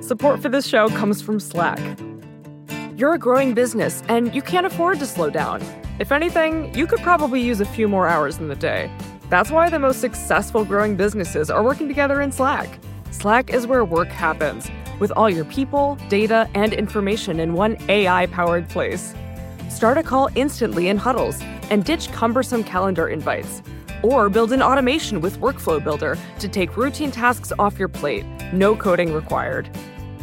Support for this show comes from Slack. You're a growing business and you can't afford to slow down. If anything, you could probably use a few more hours in the day. That's why the most successful growing businesses are working together in Slack. Slack is where work happens, with all your people, data, and information in one AI powered place. Start a call instantly in huddles and ditch cumbersome calendar invites. Or build an automation with Workflow Builder to take routine tasks off your plate. No coding required.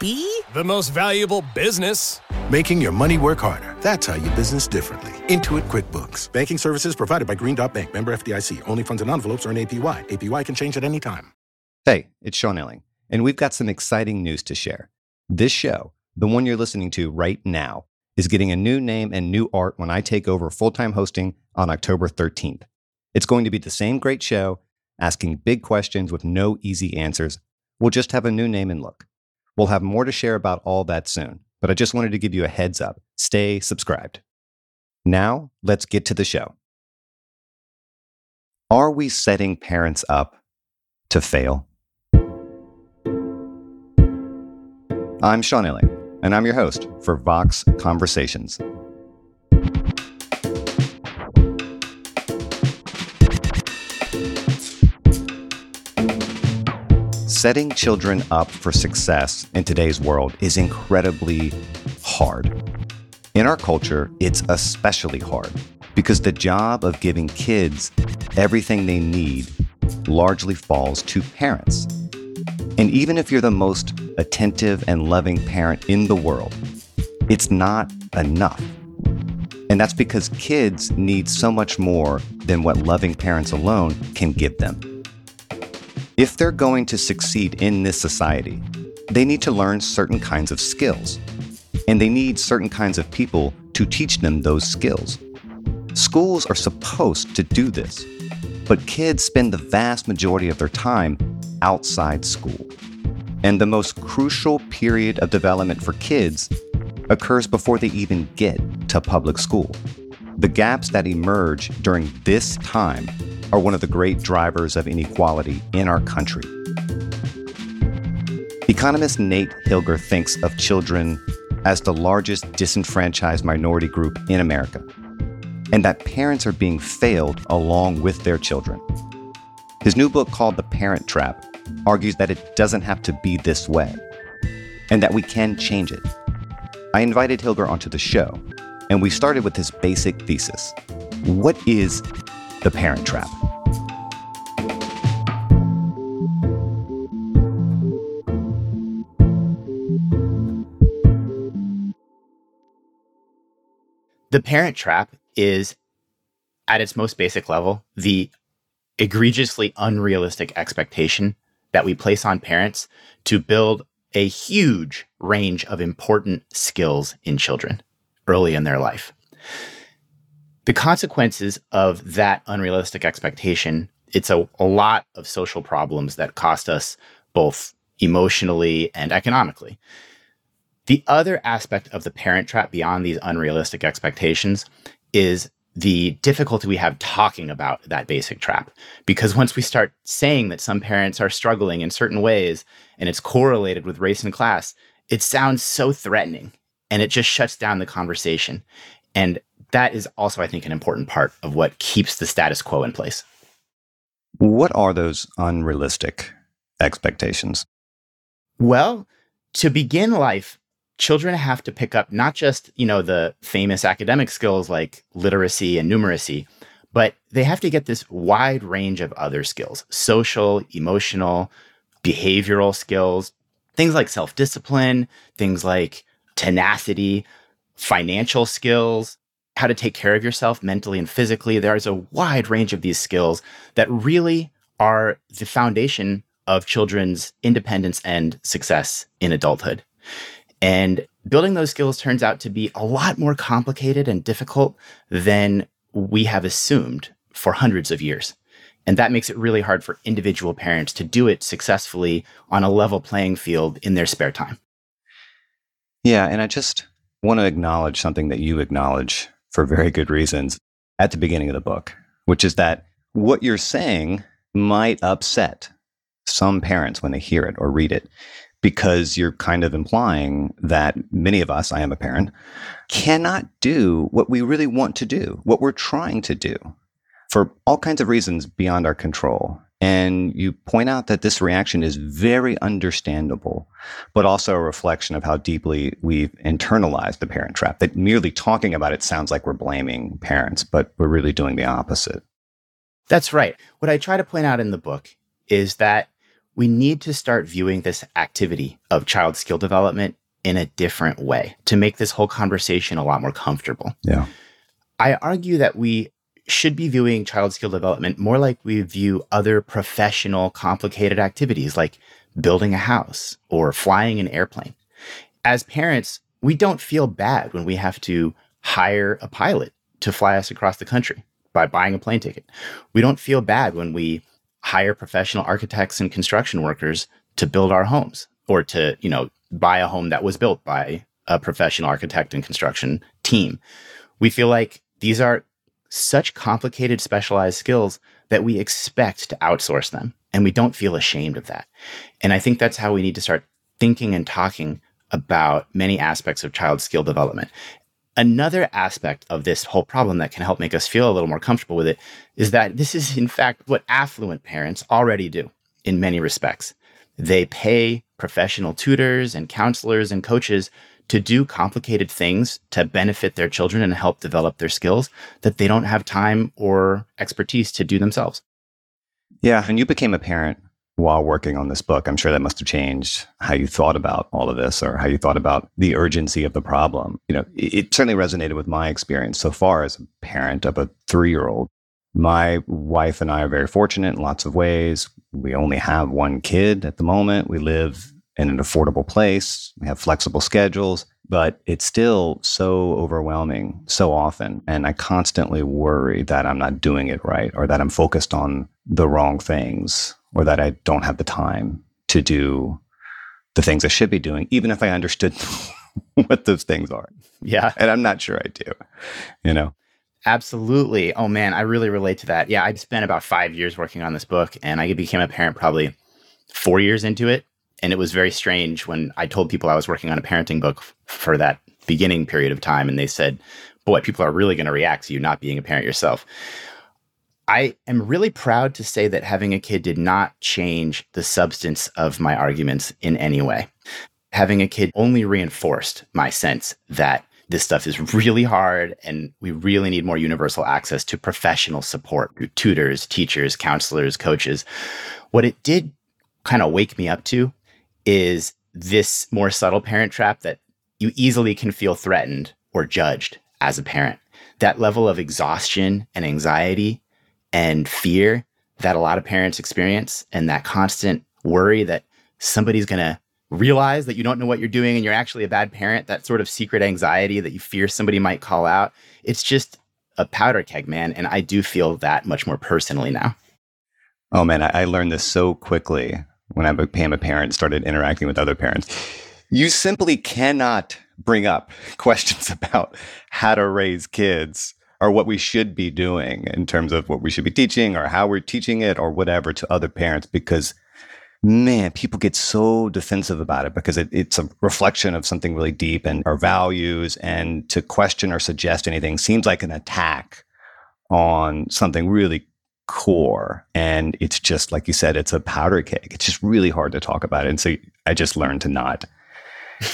The most valuable business. Making your money work harder. That's how you business differently. Intuit QuickBooks. Banking services provided by Green Dot Bank. Member FDIC. Only funds and envelopes are earn APY. APY can change at any time. Hey, it's Sean Illing, and we've got some exciting news to share. This show, the one you're listening to right now, is getting a new name and new art when I take over full time hosting on October 13th. It's going to be the same great show, asking big questions with no easy answers. We'll just have a new name and look. We'll have more to share about all that soon, but I just wanted to give you a heads up. Stay subscribed. Now, let's get to the show. Are we setting parents up to fail? I'm Sean Illing, and I'm your host for Vox Conversations. Setting children up for success in today's world is incredibly hard. In our culture, it's especially hard because the job of giving kids everything they need largely falls to parents. And even if you're the most attentive and loving parent in the world, it's not enough. And that's because kids need so much more than what loving parents alone can give them. If they're going to succeed in this society, they need to learn certain kinds of skills. And they need certain kinds of people to teach them those skills. Schools are supposed to do this, but kids spend the vast majority of their time outside school. And the most crucial period of development for kids occurs before they even get to public school. The gaps that emerge during this time are one of the great drivers of inequality in our country. Economist Nate Hilger thinks of children as the largest disenfranchised minority group in America, and that parents are being failed along with their children. His new book called The Parent Trap argues that it doesn't have to be this way, and that we can change it. I invited Hilger onto the show, and we started with this basic thesis What is the Parent Trap? The parent trap is, at its most basic level, the egregiously unrealistic expectation that we place on parents to build a huge range of important skills in children early in their life. The consequences of that unrealistic expectation, it's a, a lot of social problems that cost us both emotionally and economically. The other aspect of the parent trap beyond these unrealistic expectations is the difficulty we have talking about that basic trap. Because once we start saying that some parents are struggling in certain ways and it's correlated with race and class, it sounds so threatening and it just shuts down the conversation. And that is also, I think, an important part of what keeps the status quo in place. What are those unrealistic expectations? Well, to begin life, children have to pick up not just, you know, the famous academic skills like literacy and numeracy, but they have to get this wide range of other skills, social, emotional, behavioral skills, things like self-discipline, things like tenacity, financial skills, how to take care of yourself mentally and physically. There's a wide range of these skills that really are the foundation of children's independence and success in adulthood. And building those skills turns out to be a lot more complicated and difficult than we have assumed for hundreds of years. And that makes it really hard for individual parents to do it successfully on a level playing field in their spare time. Yeah. And I just want to acknowledge something that you acknowledge for very good reasons at the beginning of the book, which is that what you're saying might upset some parents when they hear it or read it because you're kind of implying that many of us, I am a parent, cannot do what we really want to do, what we're trying to do for all kinds of reasons beyond our control. And you point out that this reaction is very understandable, but also a reflection of how deeply we've internalized the parent trap. That merely talking about it sounds like we're blaming parents, but we're really doing the opposite. That's right. What I try to point out in the book is that we need to start viewing this activity of child skill development in a different way to make this whole conversation a lot more comfortable. Yeah. I argue that we should be viewing child skill development more like we view other professional, complicated activities like building a house or flying an airplane. As parents, we don't feel bad when we have to hire a pilot to fly us across the country by buying a plane ticket. We don't feel bad when we hire professional architects and construction workers to build our homes or to, you know, buy a home that was built by a professional architect and construction team. We feel like these are such complicated specialized skills that we expect to outsource them and we don't feel ashamed of that. And I think that's how we need to start thinking and talking about many aspects of child skill development. Another aspect of this whole problem that can help make us feel a little more comfortable with it is that this is, in fact, what affluent parents already do in many respects. They pay professional tutors and counselors and coaches to do complicated things to benefit their children and help develop their skills that they don't have time or expertise to do themselves. Yeah. And you became a parent while working on this book. I'm sure that must have changed how you thought about all of this or how you thought about the urgency of the problem. You know, it, certainly resonated with my experience so far as a parent of a three year old. My wife and I are very fortunate in lots of ways. We only have one kid at the moment. We live in an affordable place. We have flexible schedules, but it's still so overwhelming so often. And I constantly worry that I'm not doing it right or that I'm focused on the wrong things or that I don't have the time to do the things I should be doing, even if I understood what those things are. Yeah. And I'm not sure I do, you know? Absolutely. Oh man, I really relate to that. Yeah, I spent about five years working on this book and I became a parent probably four years into it. And it was very strange when I told people I was working on a parenting book for that beginning period of time. And they said, boy, people are really going to react to you not being a parent yourself. I am really proud to say that having a kid did not change the substance of my arguments in any way. Having a kid only reinforced my sense that this stuff is really hard and we really need more universal access to professional support tutors, teachers, counselors, coaches. What it did kind of wake me up to is this more subtle parent trap that you easily can feel threatened or judged as a parent. That level of exhaustion and anxiety and fear that a lot of parents experience and that constant worry that somebody's going to realize that you don't know what you're doing and you're actually a bad parent, that sort of secret anxiety that you fear somebody might call out. It's just a powder keg, man. And I do feel that much more personally now. Oh, man, I, I learned this so quickly when I became a parent, started interacting with other parents. You simply cannot bring up questions about how to raise kids or what we should be doing in terms of what we should be teaching or how we're teaching it or whatever to other parents because man people get so defensive about it because it, it's a reflection of something really deep and our values and to question or suggest anything seems like an attack on something really core and it's just like you said it's a powder keg it's just really hard to talk about it and so i just learned to not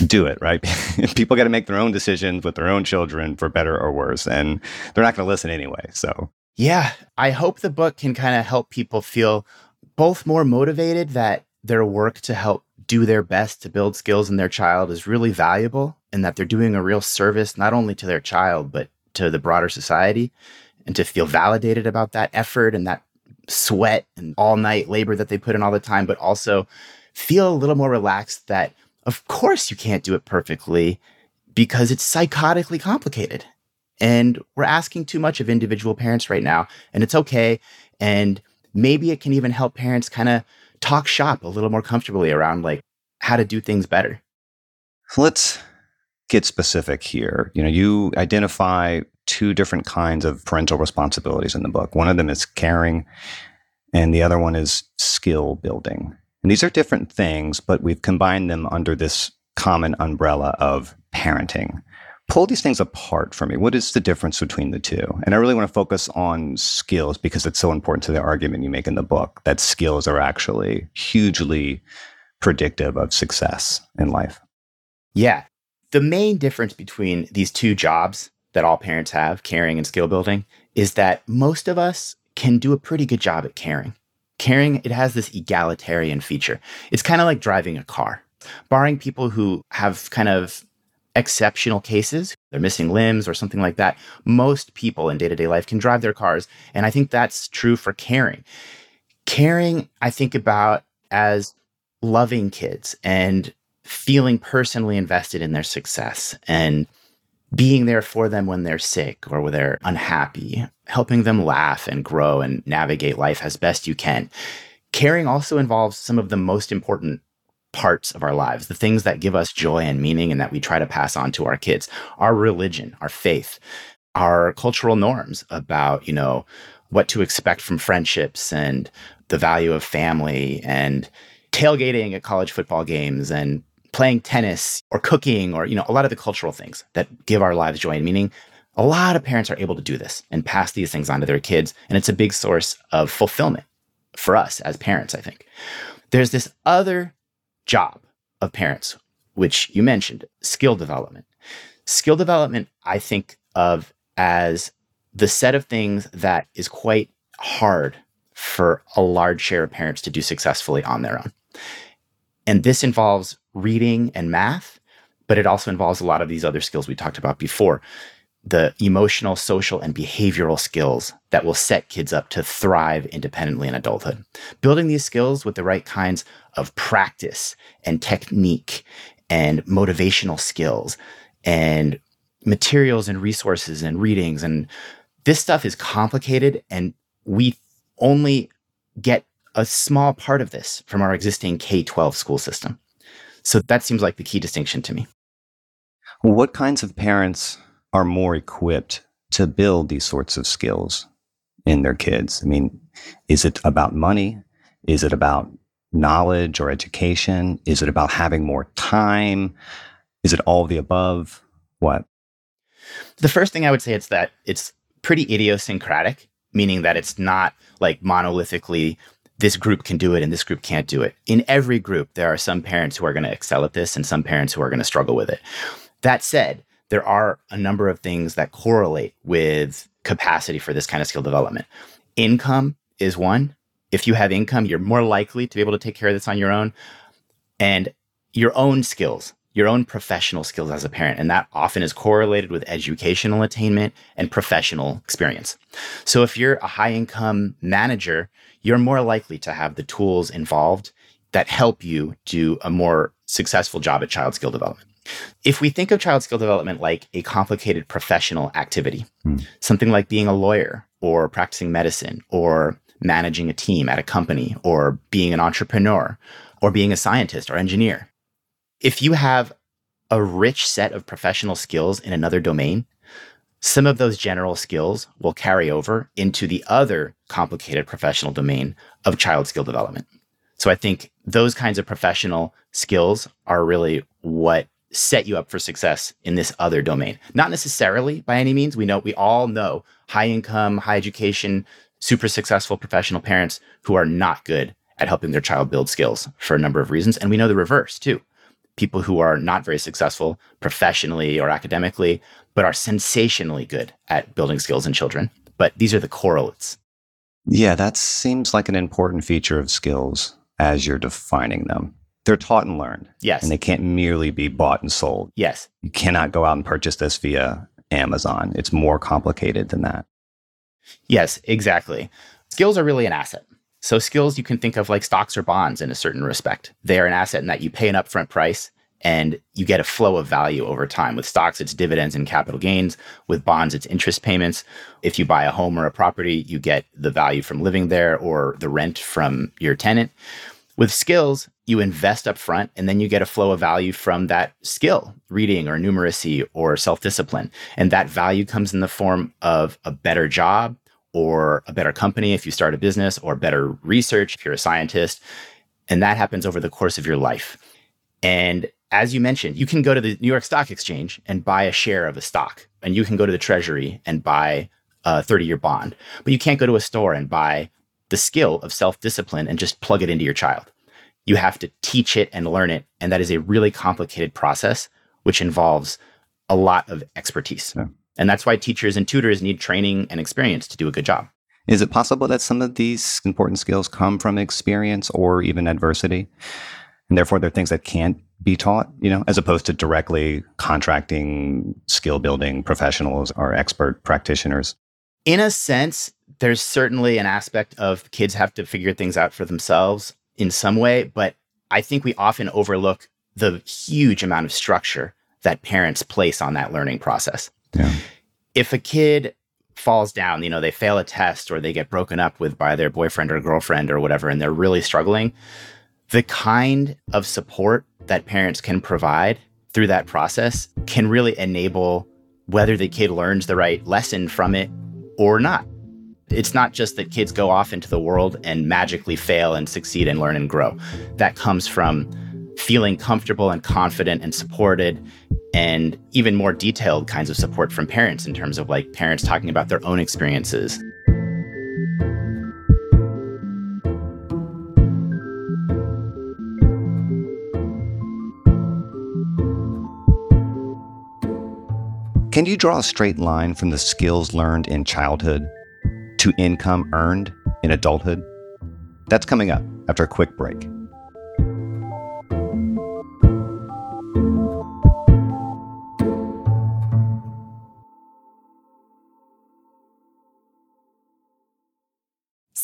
do it, right? People got to make their own decisions with their own children for better or worse, and they're not going to listen anyway. So, yeah, I hope the book can kind of help people feel both more motivated that their work to help do their best to build skills in their child is really valuable and that they're doing a real service not only to their child, but to the broader society, and to feel validated about that effort and that sweat and all night labor that they put in all the time, but also feel a little more relaxed that Of course, you can't do it perfectly because it's psychotically complicated. And we're asking too much of individual parents right now, and it's okay. And maybe it can even help parents kind of talk shop a little more comfortably around like how to do things better. Let's get specific here. You know, you identify two different kinds of parental responsibilities in the book. One of them is caring, and the other one is skill building. And these are different things, but we've combined them under this common umbrella of parenting. Pull these things apart for me. What is the difference between the two? And I really want to focus on skills because it's so important to the argument you make in the book that skills are actually hugely predictive of success in life. Yeah. The main difference between these two jobs that all parents have, caring and skill building, is that most of us can do a pretty good job at caring. Caring, it has this egalitarian feature. It's kind of like driving a car. Barring people who have kind of exceptional cases, they're missing limbs or something like that, most people in day to day life can drive their cars. And I think that's true for caring. Caring, I think about as loving kids and feeling personally invested in their success and being there for them when they're sick or when they're unhappy, helping them laugh and grow and navigate life as best you can. Caring also involves some of the most important parts of our lives, the things that give us joy and meaning and that we try to pass on to our kids, our religion, our faith, our cultural norms about, you know, what to expect from friendships and the value of family and tailgating at college football games and playing tennis or cooking or you know a lot of the cultural things that give our lives joy and meaning a lot of parents are able to do this and pass these things on to their kids and it's a big source of fulfillment for us as parents i think. There's this other job of parents which you mentioned skill development. Skill development i think of as the set of things that is quite hard for a large share of parents to do successfully on their own. And this involves reading and math, but it also involves a lot of these other skills we talked about before the emotional, social, and behavioral skills that will set kids up to thrive independently in adulthood. Building these skills with the right kinds of practice and technique and motivational skills and materials and resources and readings. And this stuff is complicated, and we only get a small part of this from our existing K 12 school system. So that seems like the key distinction to me. What kinds of parents are more equipped to build these sorts of skills in their kids? I mean, is it about money? Is it about knowledge or education? Is it about having more time? Is it all the above? What? The first thing I would say is that it's pretty idiosyncratic, meaning that it's not like monolithically this group can do it and this group can't do it. In every group, there are some parents who are going to excel at this and some parents who are going to struggle with it. That said, there are a number of things that correlate with capacity for this kind of skill development. Income is one. If you have income, you're more likely to be able to take care of this on your own. And your own skills, your own professional skills as a parent. And that often is correlated with educational attainment and professional experience. So if you're a high income manager, you're more likely to have the tools involved that help you do a more successful job at child skill development. If we think of child skill development like a complicated professional activity, hmm. something like being a lawyer or practicing medicine or managing a team at a company or being an entrepreneur or being a scientist or engineer, if you have a rich set of professional skills in another domain, some of those general skills will carry over into the other complicated professional domain of child skill development. So I think those kinds of professional skills are really what set you up for success in this other domain. Not necessarily by any means. We know we all know high income, high education, super successful professional parents who are not good at helping their child build skills for a number of reasons. And we know the reverse too. People who are not very successful professionally or academically, but are sensationally good at building skills in children. But these are the correlates. Yeah, that seems like an important feature of skills as you're defining them. They're taught and learned. Yes. And they can't merely be bought and sold. Yes. You cannot go out and purchase this via Amazon. It's more complicated than that. Yes, exactly. Skills are really an asset. So, skills you can think of like stocks or bonds in a certain respect. They are an asset in that you pay an upfront price and you get a flow of value over time. With stocks, it's dividends and capital gains. With bonds, it's interest payments. If you buy a home or a property, you get the value from living there or the rent from your tenant. With skills, you invest up front and then you get a flow of value from that skill, reading or numeracy or self discipline. And that value comes in the form of a better job or a better company if you start a business or better research if you're a scientist. And that happens over the course of your life. And as you mentioned, you can go to the New York Stock Exchange and buy a share of a stock, and you can go to the Treasury and buy a 30 year bond, but you can't go to a store and buy the skill of self discipline and just plug it into your child. You have to teach it and learn it. And that is a really complicated process, which involves a lot of expertise. Yeah. And that's why teachers and tutors need training and experience to do a good job. Is it possible that some of these important skills come from experience or even adversity? And therefore, they're things that can't be taught, you know, as opposed to directly contracting skill building professionals or expert practitioners? In a sense, there's certainly an aspect of kids have to figure things out for themselves in some way, but I think we often overlook the huge amount of structure that parents place on that learning process. If a kid falls down, you know, they fail a test or they get broken up with by their boyfriend or girlfriend or whatever, and they're really struggling, the kind of support that parents can provide through that process can really enable whether the kid learns the right lesson from it or not. It's not just that kids go off into the world and magically fail and succeed and learn and grow. That comes from feeling comfortable and confident and supported and even more detailed kinds of support from parents in terms of like parents talking about their own experiences. Can you draw a straight line from the skills learned in childhood to income earned in adulthood? That's coming up after a quick break.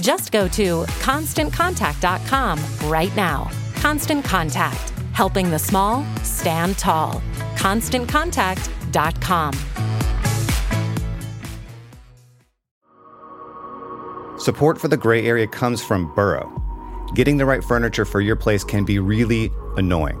Just go to constantcontact.com right now. Constant Contact, helping the small stand tall. ConstantContact.com. Support for the gray area comes from Burrow. Getting the right furniture for your place can be really annoying.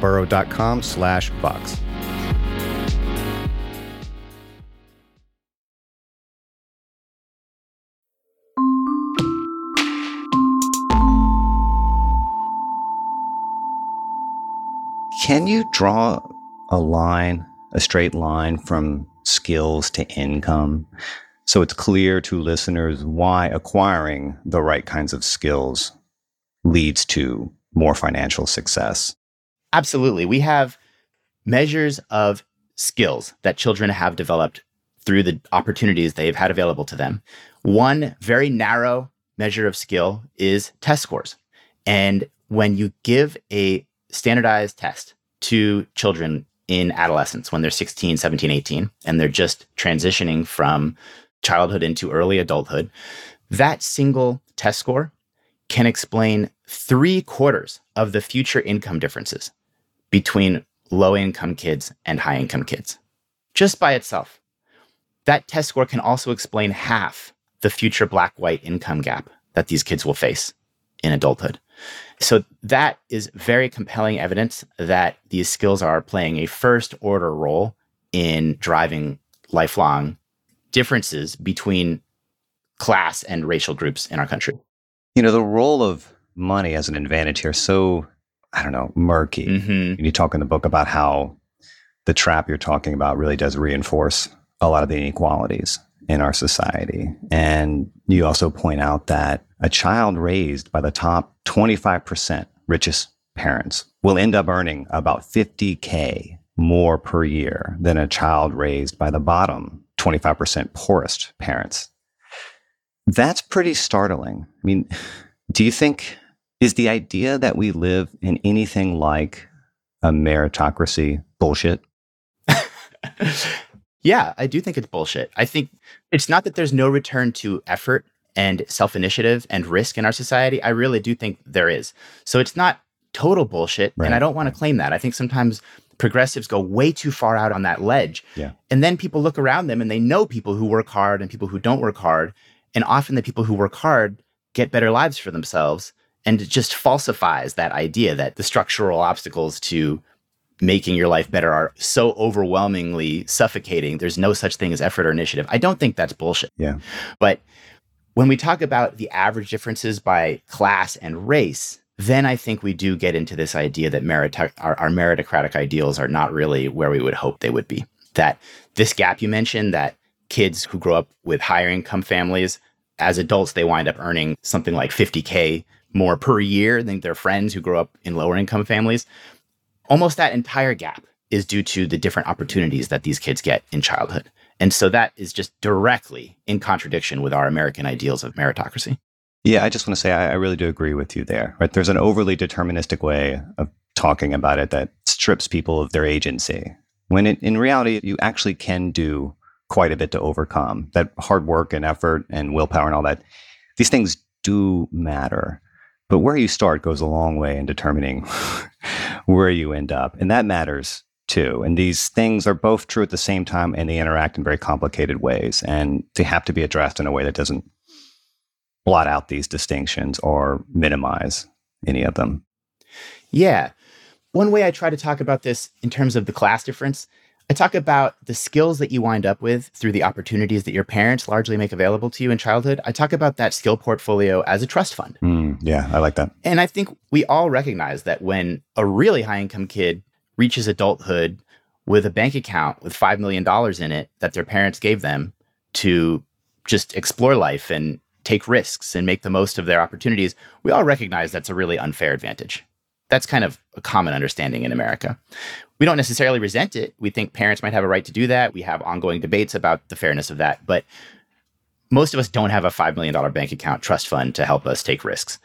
burrow.com slash Vox. Can you draw a line, a straight line from skills to income? So it's clear to listeners why acquiring the right kinds of skills leads to more financial success. Absolutely. We have measures of skills that children have developed through the opportunities they've had available to them. One very narrow measure of skill is test scores. And when you give a standardized test to children in adolescence, when they're 16, 17, 18, and they're just transitioning from childhood into early adulthood, that single test score can explain three quarters of the future income differences between low income kids and high income kids, just by itself. That test score can also explain half the future black white income gap that these kids will face in adulthood. So, that is very compelling evidence that these skills are playing a first order role in driving lifelong differences between class and racial groups in our country. You know, the role of money as an advantage here so, I don't know, murky. Mm-hmm. You talk in the book about how the trap you're talking about really does reinforce a lot of the inequalities in our society. And you also point out that a child raised by the top 25% richest parents will end up earning about 50K more per year than a child raised by the bottom 25% poorest parents. That's pretty startling. I mean, do you think is the idea that we live in anything like a meritocracy bullshit? yeah, I do think it's bullshit. I think it's not that there's no return to effort and self initiative and risk in our society. I really do think there is. So it's not total bullshit. Right. And I don't want to claim that. I think sometimes progressives go way too far out on that ledge. Yeah. And then people look around them and they know people who work hard and people who don't work hard. And often the people who work hard get better lives for themselves. And it just falsifies that idea that the structural obstacles to making your life better are so overwhelmingly suffocating. There's no such thing as effort or initiative. I don't think that's bullshit. Yeah. But when we talk about the average differences by class and race, then I think we do get into this idea that merit- our, our meritocratic ideals are not really where we would hope they would be. That this gap you mentioned, that kids who grow up with higher income families, as adults, they wind up earning something like 50K more per year than their friends who grow up in lower income families. Almost that entire gap is due to the different opportunities that these kids get in childhood. And so that is just directly in contradiction with our American ideals of meritocracy. Yeah, I just want to say I, I really do agree with you there. Right, there's an overly deterministic way of talking about it that strips people of their agency. When it, in reality, you actually can do quite a bit to overcome that hard work and effort and willpower and all that. These things do matter, but where you start goes a long way in determining where you end up, and that matters too. And these things are both true at the same time, and they interact in very complicated ways, and they have to be addressed in a way that doesn't blot out these distinctions or minimize any of them. Yeah. One way I try to talk about this in terms of the class difference, I talk about the skills that you wind up with through the opportunities that your parents largely make available to you in childhood. I talk about that skill portfolio as a trust fund. Mm, yeah, I like that. And I think we all recognize that when a really high income kid reaches adulthood with a bank account with $5 million in it that their parents gave them to just explore life and take risks and make the most of their opportunities, we all recognize that's a really unfair advantage. That's kind of a common understanding in America. We don't necessarily resent it. We think parents might have a right to do that. We have ongoing debates about the fairness of that. But most of us don't have a $5 million bank account trust fund to help us take risks.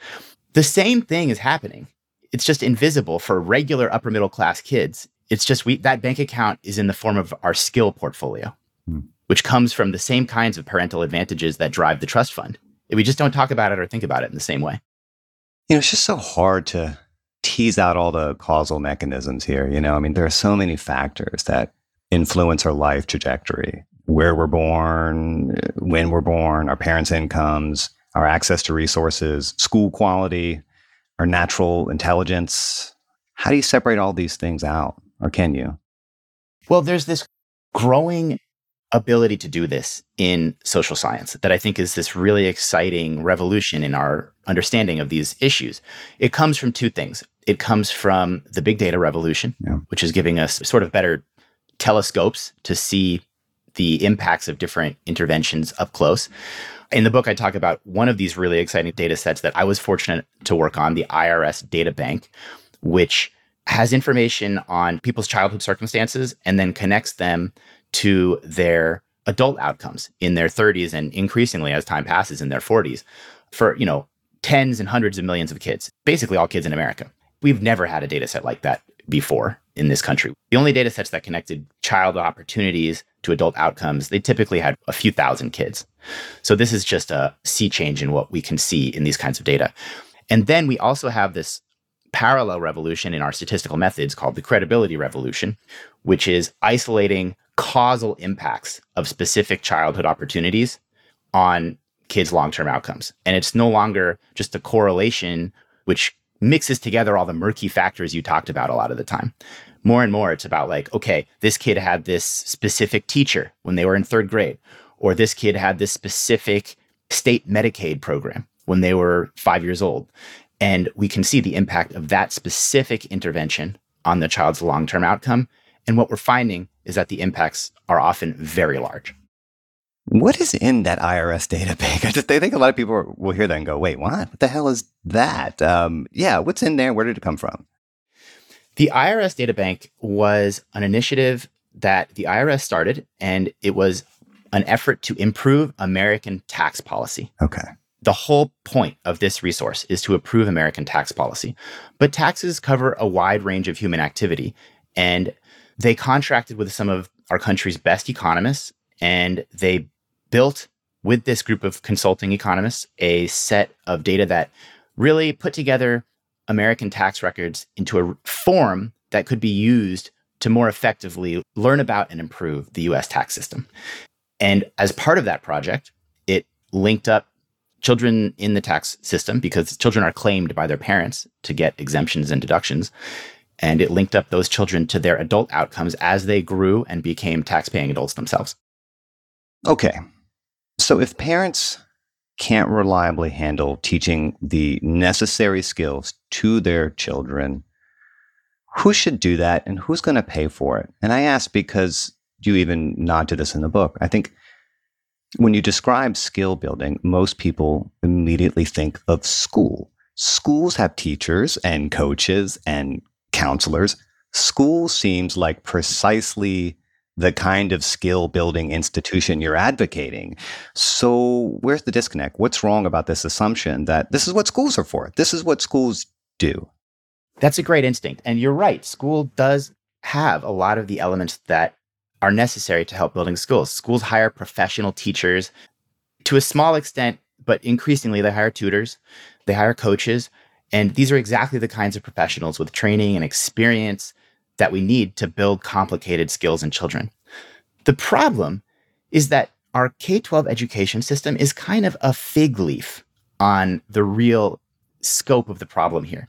The same thing is happening. It's just invisible for regular upper middle class kids. It's just we that bank account is in the form of our skill portfolio, Hmm. which comes from the same kinds of parental advantages that drive the trust fund. We just don't talk about it or think about it in the same way. You know, it's just so hard to tease out all the causal mechanisms here. You know, I mean, there are so many factors that influence our life trajectory where we're born, when we're born, our parents' incomes, our access to resources, school quality, our natural intelligence. How do you separate all these things out, or can you? Well, there's this growing ability to do this in social science that I think is this really exciting revolution in our understanding of these issues. It comes from two things. It comes from the big data revolution, Yeah. which is giving us sort of better telescopes to see the impacts of different interventions up close. In the book, I talk about one of these really exciting data sets that I was fortunate to work on, the IRS Data Bank, which has information on people's childhood circumstances and then connects them to their adult outcomes in their 30s and increasingly as time passes in their 40s for, you know, tens and hundreds of millions of kids, basically all kids in America. We've never had a data set like that before in this country. The only data sets that connected child opportunities to adult outcomes, they typically had a few thousand kids. So this is just a sea change in what we can see in these kinds of data. And then we also have this parallel revolution in our statistical methods called the credibility revolution, which is isolating causal impacts of specific childhood opportunities on kids' long term outcomes. And it's no longer just a correlation, which mixes together all the murky factors you talked about a lot of the time. More and more, it's about like, okay, this kid had this specific teacher when they were in third grade, or this kid had this specific state Medicaid program when they were five years old. And we can see the impact of that specific intervention on the child's long term outcome. And what we're finding is that the impacts are often very large. What is in that IRS data bank? I just I think a lot of people will hear that and go, "Wait, what? What the hell is that?" Um, yeah, what's in there? Where did it come from? The IRS data bank was an initiative that the IRS started, and it was an effort to improve American tax policy. Okay. The whole point of this resource is to improve American tax policy. But taxes cover a wide range of human activity, and they contracted with some of our country's best economists, and they built with this group of consulting economists a set of data that really put together American tax records into a form that could be used to more effectively learn about and improve the US tax system. And as part of that project, it linked up children in the tax system because children are claimed by their parents to get exemptions and deductions. And it linked up those children to their adult outcomes as they grew and became tax paying adults themselves. Okay. So if parents can't reliably handle teaching the necessary skills to their children, who should do that and who's going to pay for it? And I ask because you even nod to this in the book. I think when you describe skill building, most people immediately think of school. Schools have teachers and coaches and counselors. School seems like precisely the kind of skill building institution you're advocating. So, where's the disconnect? What's wrong about this assumption that this is what schools are for? This is what schools do? That's a great instinct. And you're right. School does have a lot of the elements that are necessary to help building schools. Schools hire professional teachers to a small extent, but increasingly they hire tutors, they hire coaches. And these are exactly the kinds of professionals with training and experience that we need to build complicated skills in children. The problem is that our K 12 education system is kind of a fig leaf on the real scope of the problem here.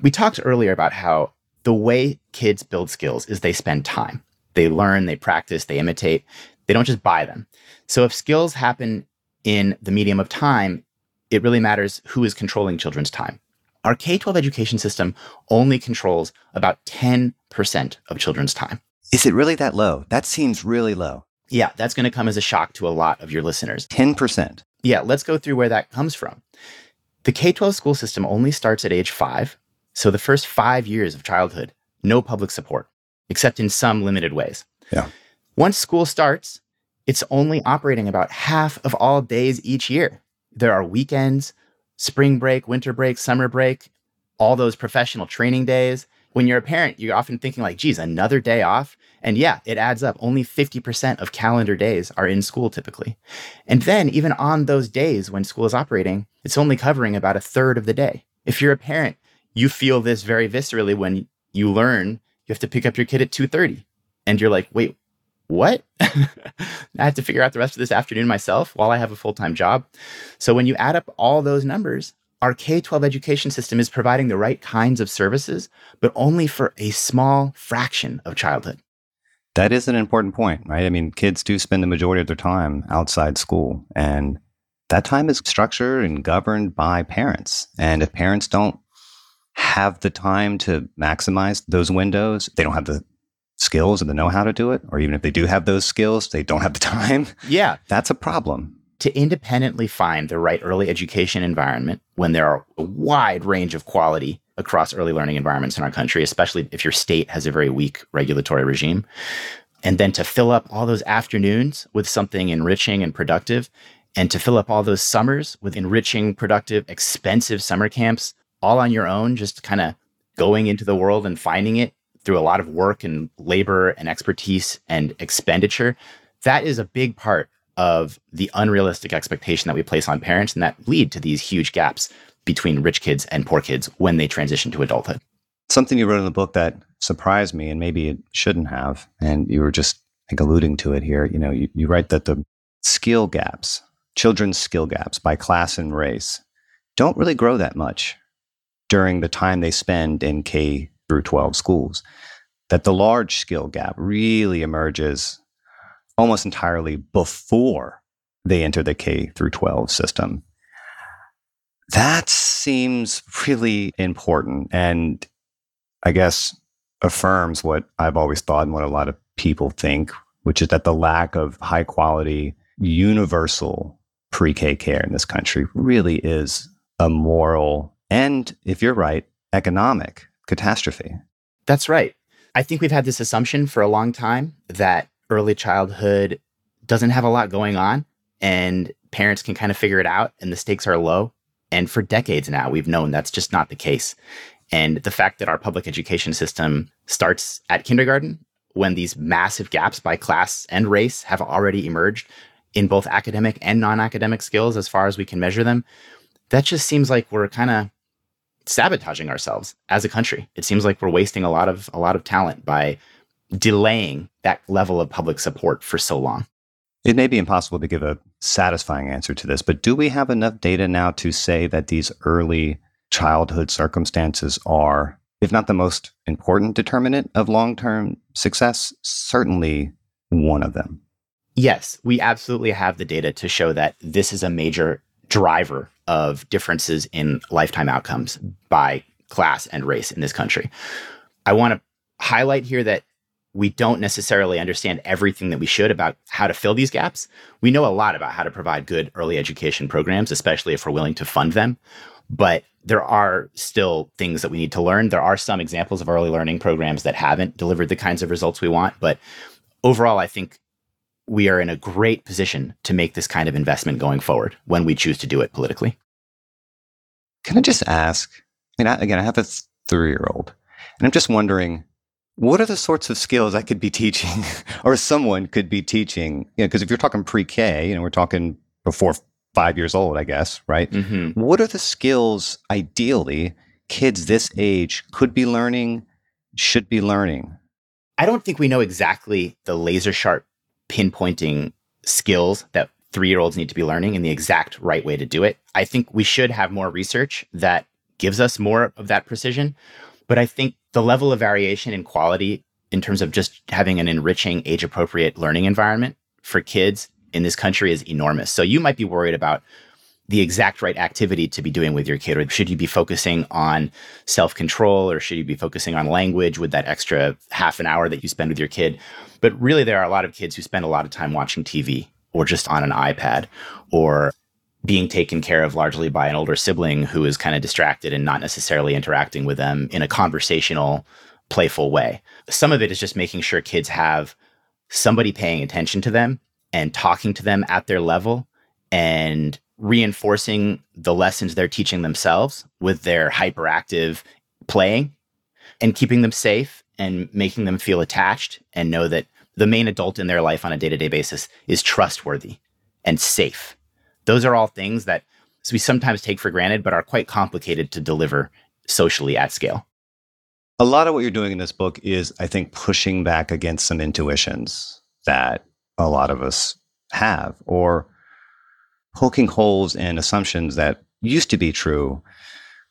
We talked earlier about how the way kids build skills is they spend time. They learn, they practice, they imitate. They don't just buy them. So if skills happen in the medium of time, it really matters who is controlling children's time. Our K 12 education system only controls about 10% of children's time. Is it really that low? That seems really low. Yeah, that's going to come as a shock to a lot of your listeners. 10%. Yeah, let's go through where that comes from. The K 12 school system only starts at age five. So the first five years of childhood, no public support, except in some limited ways. Yeah. Once school starts, it's only operating about half of all days each year. There are weekends, spring break, winter break, summer break, all those professional training days. When you're a parent, you're often thinking like, geez, another day off. And yeah, it adds up. Only 50% of calendar days are in school typically. And then even on those days when school is operating, it's only covering about a third of the day. If you're a parent, you feel this very viscerally when you learn you have to pick up your kid at 2.30 and you're like, wait, what? I have to figure out the rest of this afternoon myself while I have a full time job. So when you add up all those numbers, our K 12 education system is providing the right kinds of services, but only for a small fraction of childhood. That is an important point, right? I mean, kids do spend the majority of their time outside school, and that time is structured and governed by parents. And if parents don't have the time to maximize those windows, they don't have the skills and the know how to do it, or even if they do have those skills, they don't have the time. Yeah. That's a problem. To independently find the right early education environment when there are a wide range of quality across early learning environments in our country, especially if your state has a very weak regulatory regime. And then to fill up all those afternoons with something enriching and productive, and to fill up all those summers with enriching, productive, expensive summer camps all on your own, just kind of going into the world and finding it through a lot of work and labor and expertise and expenditure. That is a big part of the unrealistic expectation that we place on parents and that lead to these huge gaps between rich kids and poor kids when they transition to adulthood. Something you wrote in the book that surprised me, and maybe it shouldn't have, and you were just like alluding to it here. You know, you, you write that the skill gaps, children's skill gaps by class and race, don't really grow that much during the time they spend in K through 12 schools. That the large skill gap really emerges almost entirely before they enter the K through 12 system. That seems really important and I guess affirms what I've always thought and what a lot of people think, which is that the lack of high quality, universal pre K care in this country really is a moral and, if you're right, economic catastrophe. That's right. I think we've had this assumption for a long time that early childhood doesn't have a lot going on and parents can kind of figure it out and the stakes are low. And for decades now, we've known that's just not the case. And the fact that our public education system starts at kindergarten when these massive gaps by class and race have already emerged in both academic and non academic skills as far as we can measure them, that just seems like we're kind of sabotaging ourselves as a country. It seems like we're wasting a lot of a lot of talent by delaying that level of public support for so long. It may be impossible to give a satisfying answer to this, but do we have enough data now to say that these early childhood circumstances are, if not the most important determinant of long term success, certainly one of them? Yes, we absolutely have the data to show that this is a major driver of differences in lifetime outcomes by class and race in this country. I want to highlight here that we don't necessarily understand everything that we should about how to fill these gaps. We know a lot about how to provide good early education programs, especially if we're willing to fund them. But there are still things that we need to learn. There are some examples of early learning programs that haven't delivered the kinds of results we want. But overall, I think we are in a great position to make this kind of investment going forward when we choose to do it politically. Can I just ask? I mean, I, again, I have a three year old, and I'm just wondering what are the sorts of skills I could be teaching or someone could be teaching? You know, because if you're talking pre K, you know, we're talking before five years old, I guess, right? Mm-hmm. What are the skills ideally kids this age could be learning, should be learning? I don't think we know exactly the laser sharp pinpointing skills that three year olds need to be learning and the exact right way to do it. I think we should have more research that gives us more of that precision. But I think the level of variation in quality in terms of just having an enriching, age appropriate learning environment for kids in this country is enormous. So you might be worried about the exact right activity to be doing with your kid? Or should you be focusing on self control or should you be focusing on language with that extra half an hour that you spend with your kid? But really, there are a lot of kids who spend a lot of time watching TV or just on an iPad or being taken care of largely by an older sibling who is kind of distracted and not necessarily interacting with them in a conversational, playful way. Some of it is just making sure kids have somebody paying attention to them and talking to them at their level and reinforcing the lessons they're teaching themselves with their hyperactive playing and keeping them safe and making them feel attached and know that the main adult in their life on a day to day basis is trustworthy and safe those are all things that we sometimes take for granted, but are quite complicated to deliver socially at scale. A lot of what you're doing in this book is, I think, pushing back against some intuitions that a lot of us have, or poking holes in assumptions that used to be true,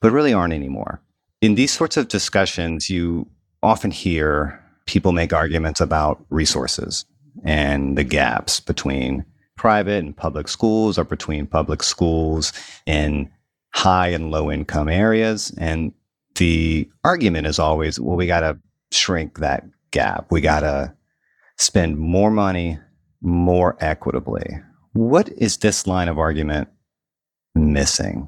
but really aren't anymore. In these sorts of discussions, you often hear people make arguments about resources and the gaps between private and public schools or between public schools in high and low income areas. And the argument is always, well, we got to shrink that gap. We got to spend more money more equitably. What is this line of argument missing?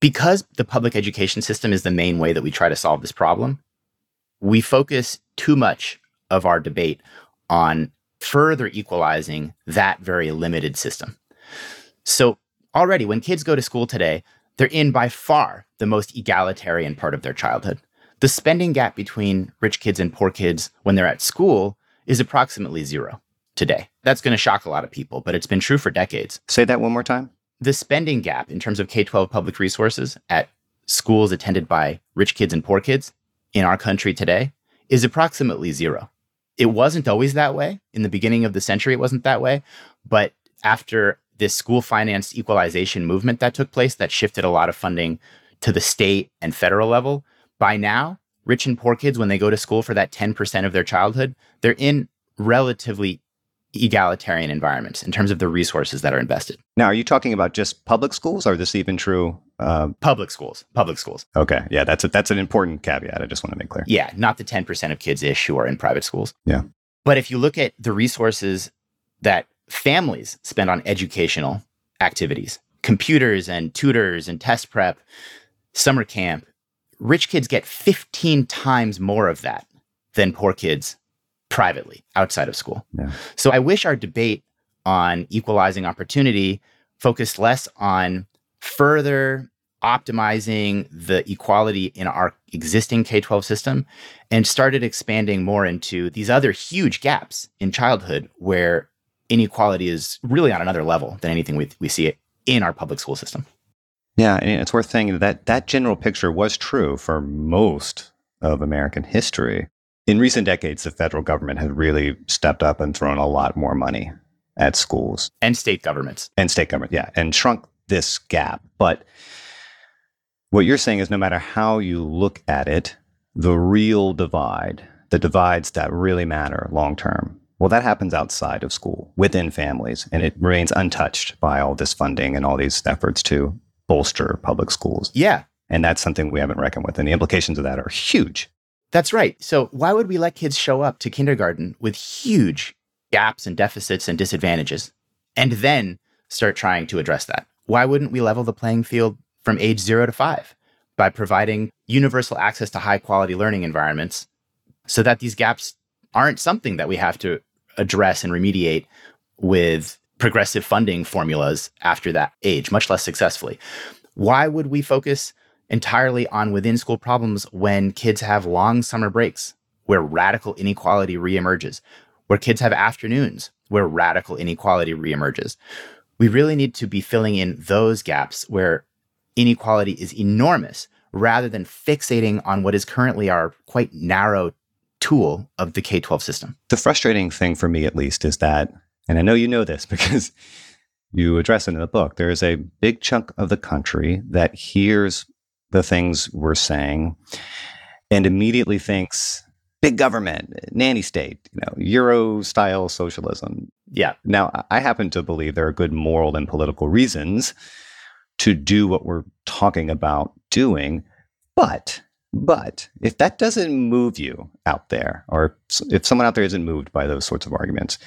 Because the public education system is the main way that we try to solve this problem, we focus too much of our debate on further equalizing that very limited system. So, already when kids go to school today, they're in by far the most egalitarian part of their childhood. The spending gap between rich kids and poor kids when they're at school is approximately zero today. That's going to shock a lot of people, but it's been true for decades. Say that one more time. The spending gap in terms of K 12 public resources at schools attended by rich kids and poor kids in our country today is approximately zero. It wasn't always that way. In the beginning of the century, it wasn't that way. But after this school financed equalization movement that took place, that shifted a lot of funding to the state and federal level, by now, rich and poor kids, when they go to school for that 10% of their childhood, they're in relatively egalitarian environments in terms of the resources that are invested. Now, are you talking about just public schools, or is this even true? Uh, public schools, public schools. Okay, yeah, that's a, that's an important caveat. I just want to make clear. Yeah, not the ten percent of kids ish who are in private schools. Yeah, but if you look at the resources that families spend on educational activities, computers and tutors and test prep, summer camp, rich kids get fifteen times more of that than poor kids privately outside of school. Yeah. So I wish our debate on equalizing opportunity focused less on further optimizing the equality in our existing K 12 system and started expanding more into these other huge gaps in childhood where inequality is really on another level than anything we, we see it in our public school system. Yeah, and it's worth saying that that general picture was true for most of American history in recent decades, the federal government has really stepped up and thrown a lot more money at schools and state governments and state government, yeah, and shrunk this gap. But what you're saying is no matter how you look at it, the real divide, the divides that really matter long term, well, that happens outside of school, within families, and it remains untouched by all this funding and all these efforts to bolster public schools. Yeah. And that's something we haven't reckoned with. And the implications of that are huge. That's right. So, why would we let kids show up to kindergarten with huge gaps and deficits and disadvantages and then start trying to address that? Why wouldn't we level the playing field from age zero to five by providing universal access to high quality learning environments so that these gaps aren't something that we have to address and remediate with progressive funding formulas after that age, much less successfully? Why would we focus entirely on within school problems when kids have long summer breaks where radical inequality reemerges, where kids have afternoons where radical inequality reemerges. We really need to be filling in those gaps where inequality is enormous rather than fixating on what is currently our quite narrow tool of the K 12 system. The frustrating thing for me, at least, is that, and I know you know this because you address it in the book, there is a big chunk of the country that hears the things we're saying and immediately thinks big government, nanny state, you know, Euro style socialism. Yeah. Now, I happen to believe there are good moral and political reasons to do what we're talking about doing, but but if that doesn't move you out there, or if someone out there isn't moved by those sorts of arguments,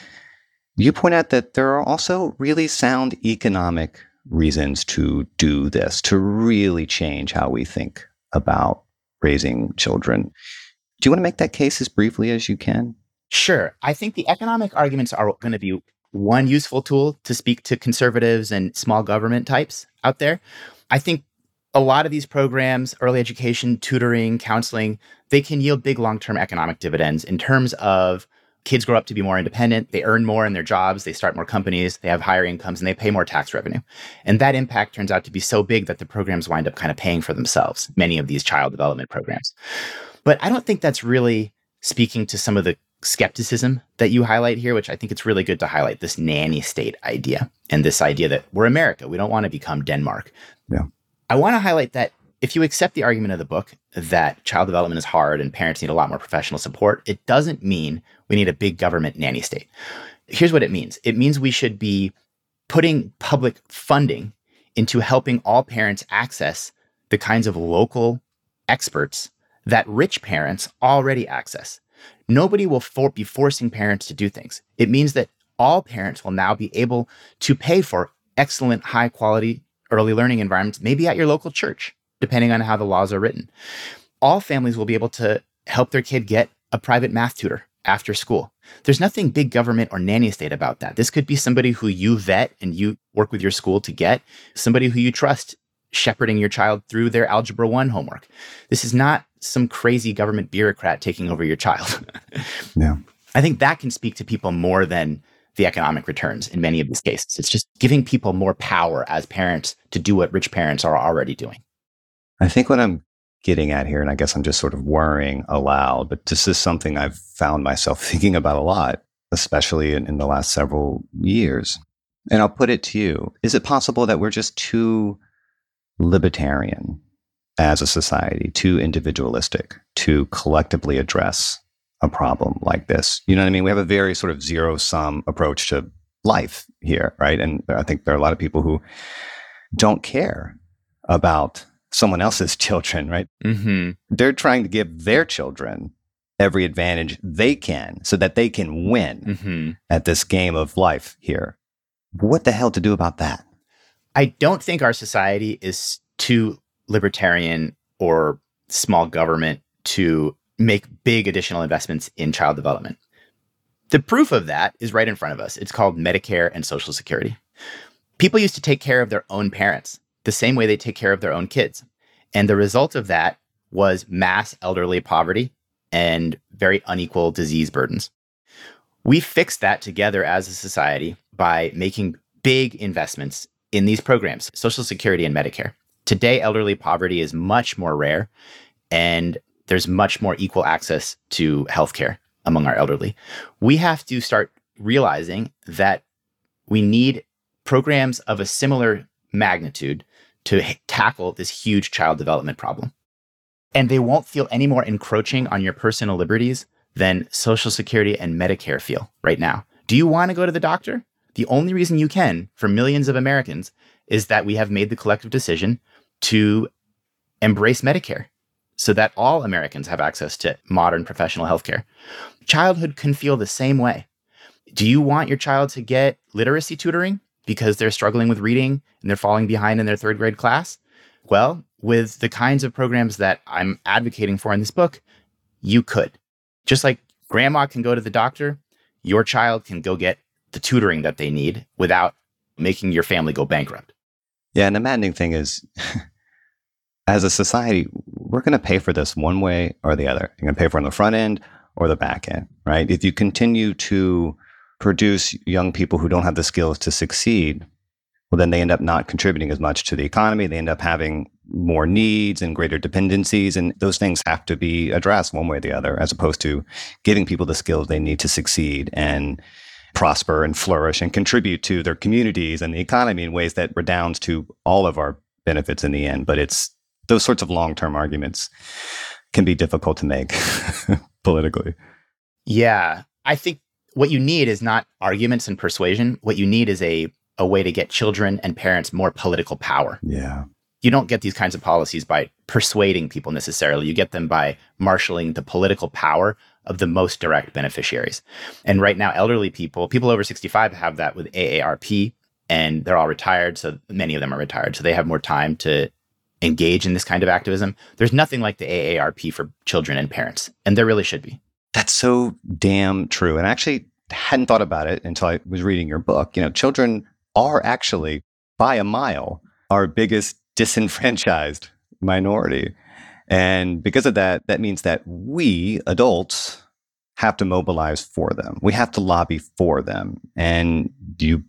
you point out that there are also really sound economic reasons to do this, to really change how we think about raising children. Do you want to make that case as briefly as you can? Sure. I think the economic arguments are going to be one useful tool to speak to conservatives and small government types out there. I think a lot of these programs, early education, tutoring, counseling, they can yield big long term economic dividends in terms of kids grow up to be more independent, they earn more in their jobs, they start more companies, they have higher incomes, and they pay more tax revenue. And that impact turns out to be so big that the programs wind up kind of paying for themselves, many of these child development programs. But I don't think that's really speaking to some of the skepticism that you highlight here, which I think it's really good to highlight this nanny state idea and this idea that we're America, we don't want to become Denmark. Yeah. I want to highlight that if you accept the argument of the book that child development is hard and parents need a lot more professional support, it doesn't mean we need a big government nanny state. Here's what it means it means we should be putting public funding into helping all parents access the kinds of local experts that rich parents already access. Nobody will for- be forcing parents to do things. It means that all parents will now be able to pay for excellent, high quality early learning environments, maybe at your local church, depending on how the laws are written. All families will be able to help their kid get a private math tutor after school. There's nothing big government or nanny state about that. This could be somebody who you vet and you work with your school to get, somebody who you trust shepherding your child through their Algebra 1 homework. This is not some crazy government bureaucrat taking over your child. yeah. I think that can speak to people more than the economic returns in many of these cases. It's just giving people more power as parents to do what rich parents are already doing. I think what I'm getting at here, and I guess I'm just sort of worrying aloud, but this is something I've found myself thinking about a lot, especially in, in the last several years. And I'll put it to you Is it possible that we're just too libertarian as a society, too individualistic to collectively address a problem like this? You know what I mean? We have a very sort of zero sum approach to life here, right? And I think there are a lot of people who don't care about someone else's children, right? Mm-hmm. They're trying to give their children every advantage they can so that they can win Mm-hmm. at this game of life here. What the hell to do about that? I don't think our society is too libertarian or small government to make big additional investments in child development. The proof of that is right in front of us. It's called Medicare and Social Security. People used to take care of their own parents the same way they take care of their own kids. And the result of that was mass elderly poverty and very unequal disease burdens. We fixed that together as a society by making big investments in these programs, Social Security and Medicare. Today, elderly poverty is much more rare, and there's much more equal access to healthcare among our elderly. We have to start realizing that we need programs of a similar magnitude to h- tackle this huge child development problem. And they won't feel any more encroaching on your personal liberties than Social Security and Medicare feel right now. Do you want to go to the doctor? The only reason you can for millions of Americans is that we have made the collective decision to embrace Medicare so that all Americans have access to modern professional healthcare. Childhood can feel the same way. Do you want your child to get literacy tutoring because they're struggling with reading and they're falling behind in their third grade class? Well, with the kinds of programs that I'm advocating for in this book, you could. Just like grandma can go to the doctor, your child can go get the tutoring that they need without making your family go bankrupt. Yeah, and the maddening thing is, as a society, we're going to pay for this one way or the other. You're going to pay for it on the front end or the back end, right? If you continue to produce young people who don't have the skills to succeed, well, then they end up not contributing as much to the economy. They end up having more needs and greater dependencies. And those things have to be addressed one way or the other, as opposed to giving people the skills they need to succeed and prosper and flourish and contribute to their communities and the economy in ways that redounds to all of our benefits in the end. But it's those sorts of long term arguments can be difficult to make politically. Yeah. I think what you need is not arguments and persuasion. What you need is a, a way to get children and parents more political power. Yeah. You don't get these kinds of policies by persuading people necessarily. You get them by marshaling the political power of the most direct beneficiaries. And right now, elderly people, people over 65 have that with AARP, and they're all retired. So many of them are retired. So they have more time to engage in this kind of activism. There's nothing like the AARP for children and parents, and there really should be. That's so damn true. And I actually hadn't thought about it until I was reading your book. You know, children are actually by a mile our biggest disenfranchised minority. And because of that, that means that we adults have to mobilize for them. We have to lobby for them. And you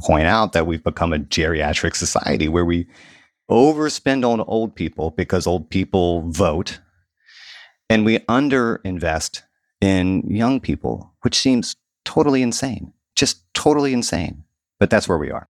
point out that we've become a geriatric society where we overspend on old people because old people vote and we underinvest in young people, which seems totally insane, just totally insane. But that's where we are.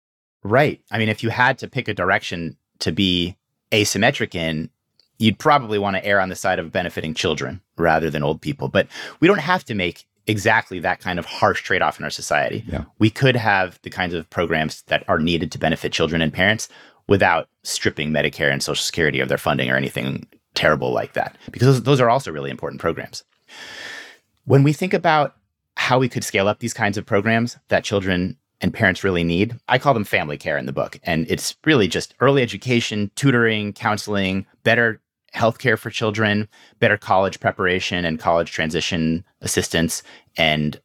Right. I mean, if you had to pick a direction to be asymmetric in, you'd probably want to err on the side of benefiting children rather than old people. But we don't have to make exactly that kind of harsh trade off in our society. Yeah. We could have the kinds of programs that are needed to benefit children and parents without stripping Medicare and Social Security of their funding or anything terrible like that, because those, those are also really important programs. When we think about how we could scale up these kinds of programs that children and parents really need. I call them family care in the book. And it's really just early education, tutoring, counseling, better healthcare for children, better college preparation and college transition assistance, and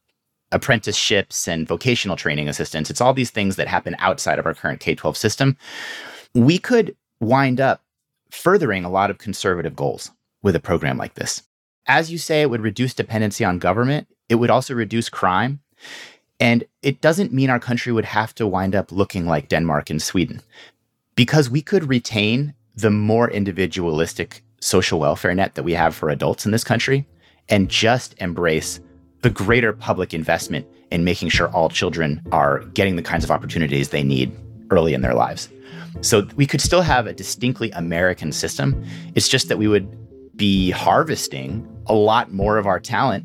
apprenticeships and vocational training assistance. It's all these things that happen outside of our current K 12 system. We could wind up furthering a lot of conservative goals with a program like this. As you say, it would reduce dependency on government, it would also reduce crime. And it doesn't mean our country would have to wind up looking like Denmark and Sweden because we could retain the more individualistic social welfare net that we have for adults in this country and just embrace the greater public investment in making sure all children are getting the kinds of opportunities they need early in their lives. So we could still have a distinctly American system. It's just that we would be harvesting a lot more of our talent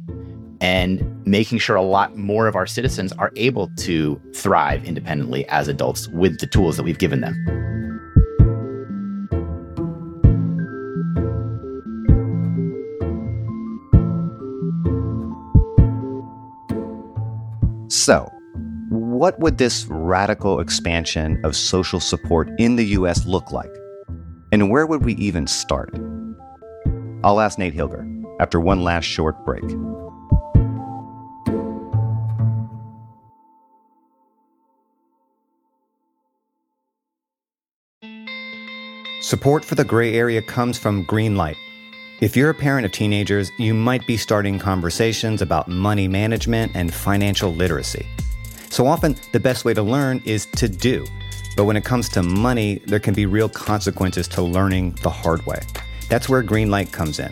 and making sure a lot more of our citizens are able to thrive independently as adults with the tools that we've given them. So, what would this radical expansion of social support in the US look like? And where would we even start? I'll ask Nate Hilger after one last short break. Support for the gray area comes from Greenlight. If you're a parent of teenagers, you might be starting conversations about money management and financial literacy. So often, the best way to learn is to do. But when it comes to money, there can be real consequences to learning the hard way. That's where Greenlight comes in.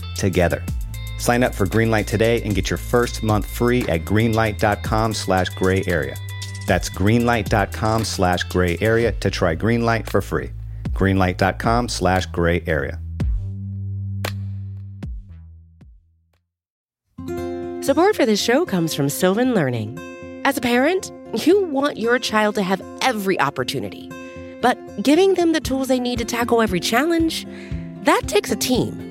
together. Sign up for Greenlight today and get your first month free at greenlight.com slash gray area. That's greenlight.com slash gray area to try Greenlight for free. Greenlight.com slash gray area. Support for this show comes from Sylvan Learning. As a parent, you want your child to have every opportunity, but giving them the tools they need to tackle every challenge, that takes a team.